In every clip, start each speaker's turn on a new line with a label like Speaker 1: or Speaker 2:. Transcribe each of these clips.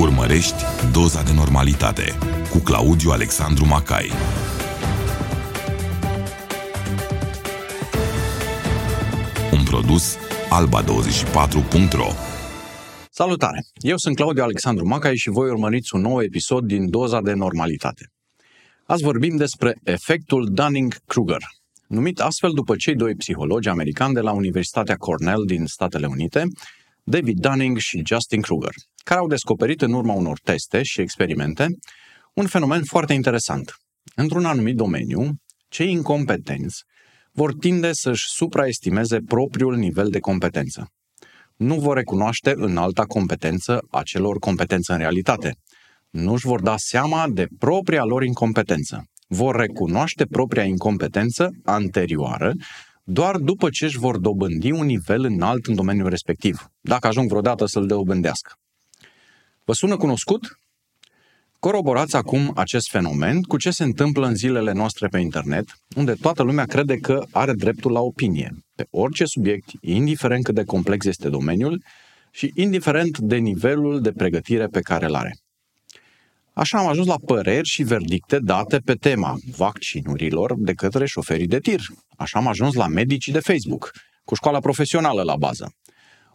Speaker 1: Urmărești Doza de Normalitate cu Claudiu Alexandru Macai. Un produs alba24.ro
Speaker 2: Salutare! Eu sunt Claudiu Alexandru Macai și voi urmăriți un nou episod din Doza de Normalitate. Azi vorbim despre efectul Dunning-Kruger, numit astfel după cei doi psihologi americani de la Universitatea Cornell din Statele Unite, David Dunning și Justin Kruger, care au descoperit în urma unor teste și experimente un fenomen foarte interesant. Într-un anumit domeniu, cei incompetenți vor tinde să-și supraestimeze propriul nivel de competență. Nu vor recunoaște în alta competență a celor competență în realitate. Nu își vor da seama de propria lor incompetență. Vor recunoaște propria incompetență anterioară doar după ce își vor dobândi un nivel înalt în domeniul respectiv, dacă ajung vreodată să-l dobândească. Vă sună cunoscut? Coroborați acum acest fenomen cu ce se întâmplă în zilele noastre pe internet, unde toată lumea crede că are dreptul la opinie, pe orice subiect, indiferent cât de complex este domeniul și indiferent de nivelul de pregătire pe care îl are. Așa am ajuns la păreri și verdicte date pe tema vaccinurilor de către șoferii de tir. Așa am ajuns la medicii de Facebook, cu școala profesională la bază.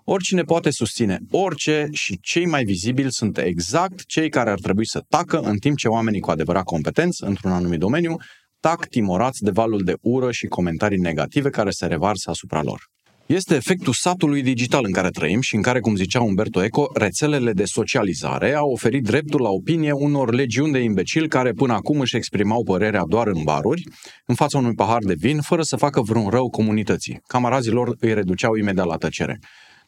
Speaker 2: Oricine poate susține orice și cei mai vizibili sunt exact cei care ar trebui să tacă în timp ce oamenii cu adevărat competenți într-un anumit domeniu tac timorați de valul de ură și comentarii negative care se revarsă asupra lor. Este efectul satului digital în care trăim și în care, cum zicea Umberto Eco, rețelele de socializare au oferit dreptul la opinie unor legiuni de imbecili care până acum își exprimau părerea doar în baruri, în fața unui pahar de vin, fără să facă vreun rău comunității. Camarazii lor îi reduceau imediat la tăcere.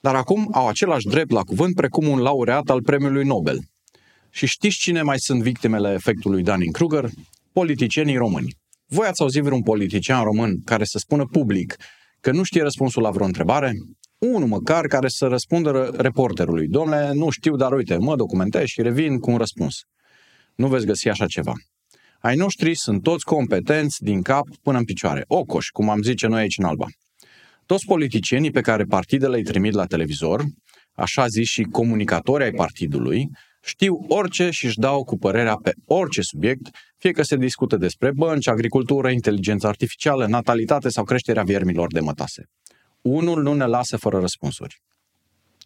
Speaker 2: Dar acum au același drept la cuvânt precum un laureat al premiului Nobel. Și știți cine mai sunt victimele efectului Dunning-Kruger? Politicienii români. Voi ați auzit vreun politician român care să spună public că nu știe răspunsul la vreo întrebare? Unul măcar care să răspundă reporterului. Domnule, nu știu, dar uite, mă documentez și revin cu un răspuns. Nu veți găsi așa ceva. Ai noștri sunt toți competenți din cap până în picioare. Ocoși, cum am zice noi aici în Alba. Toți politicienii pe care partidele îi trimit la televizor, așa zis și comunicatori ai partidului, știu orice și își dau cu părerea pe orice subiect, fie că se discută despre bănci, agricultură, inteligență artificială, natalitate sau creșterea viermilor de mătase. Unul nu ne lasă fără răspunsuri.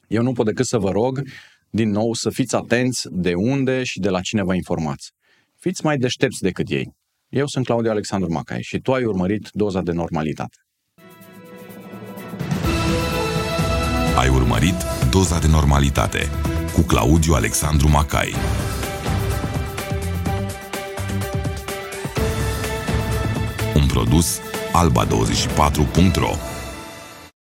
Speaker 2: Eu nu pot decât să vă rog, din nou, să fiți atenți de unde și de la cine vă informați. Fiți mai deștepți decât ei. Eu sunt Claudiu Alexandru Macai și tu ai urmărit doza de normalitate.
Speaker 1: Ai urmărit Doza de Normalitate cu Claudiu Alexandru Macai. Un produs alba24.ro